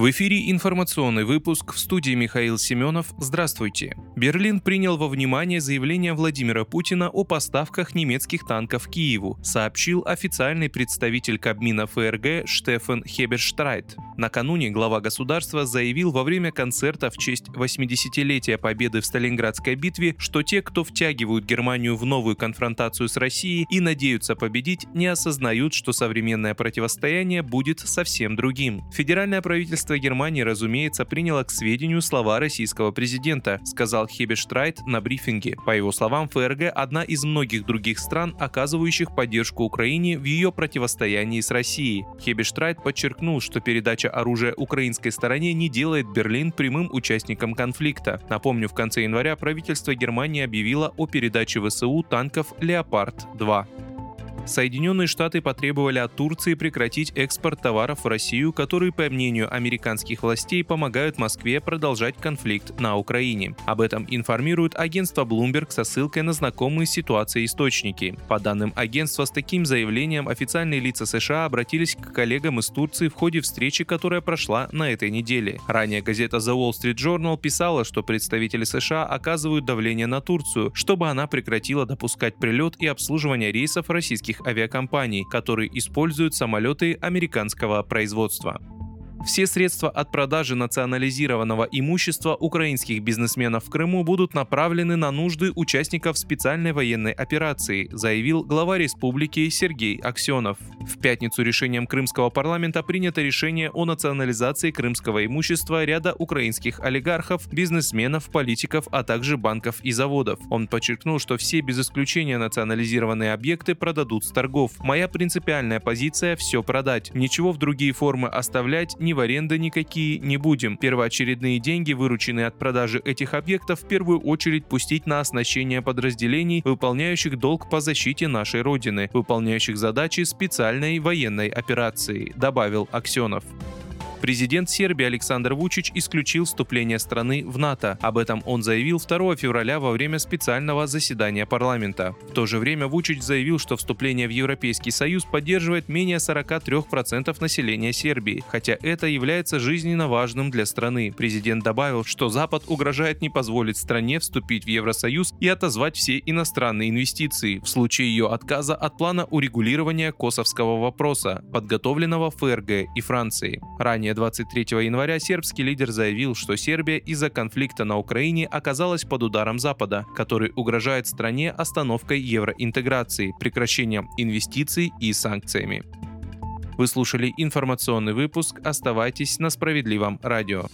В эфире информационный выпуск в студии Михаил Семенов. Здравствуйте. Берлин принял во внимание заявление Владимира Путина о поставках немецких танков Киеву, сообщил официальный представитель Кабмина ФРГ Штефан Хеберштрайт. Накануне глава государства заявил во время концерта в честь 80-летия победы в Сталинградской битве, что те, кто втягивают Германию в новую конфронтацию с Россией и надеются победить, не осознают, что современное противостояние будет совсем другим. Федеральное правительство Правительство Германии, разумеется, приняло к сведению слова российского президента, сказал Хебештрайт на брифинге. По его словам, ФРГ – одна из многих других стран, оказывающих поддержку Украине в ее противостоянии с Россией. Хебештрайт подчеркнул, что передача оружия украинской стороне не делает Берлин прямым участником конфликта. Напомню, в конце января правительство Германии объявило о передаче ВСУ танков «Леопард-2». Соединенные Штаты потребовали от Турции прекратить экспорт товаров в Россию, которые, по мнению американских властей, помогают Москве продолжать конфликт на Украине. Об этом информирует агентство Bloomberg со ссылкой на знакомые с ситуацией источники. По данным агентства, с таким заявлением официальные лица США обратились к коллегам из Турции в ходе встречи, которая прошла на этой неделе. Ранее газета The Wall Street Journal писала, что представители США оказывают давление на Турцию, чтобы она прекратила допускать прилет и обслуживание рейсов российских авиакомпаний, которые используют самолеты американского производства. Все средства от продажи национализированного имущества украинских бизнесменов в Крыму будут направлены на нужды участников специальной военной операции, заявил глава республики Сергей Аксенов. В пятницу решением крымского парламента принято решение о национализации крымского имущества ряда украинских олигархов, бизнесменов, политиков, а также банков и заводов. Он подчеркнул, что все без исключения национализированные объекты продадут с торгов. Моя принципиальная позиция – все продать. Ничего в другие формы оставлять не ни в аренды никакие не будем. Первоочередные деньги, вырученные от продажи этих объектов, в первую очередь пустить на оснащение подразделений, выполняющих долг по защите нашей Родины, выполняющих задачи специальной военной операции, добавил Аксенов. Президент Сербии Александр Вучич исключил вступление страны в НАТО. Об этом он заявил 2 февраля во время специального заседания парламента. В то же время Вучич заявил, что вступление в Европейский Союз поддерживает менее 43% населения Сербии, хотя это является жизненно важным для страны. Президент добавил, что Запад угрожает не позволить стране вступить в Евросоюз и отозвать все иностранные инвестиции в случае ее отказа от плана урегулирования косовского вопроса, подготовленного ФРГ и Францией. Ранее Ранее 23 января сербский лидер заявил, что Сербия из-за конфликта на Украине оказалась под ударом Запада, который угрожает стране остановкой евроинтеграции, прекращением инвестиций и санкциями. Вы слушали информационный выпуск. Оставайтесь на справедливом радио.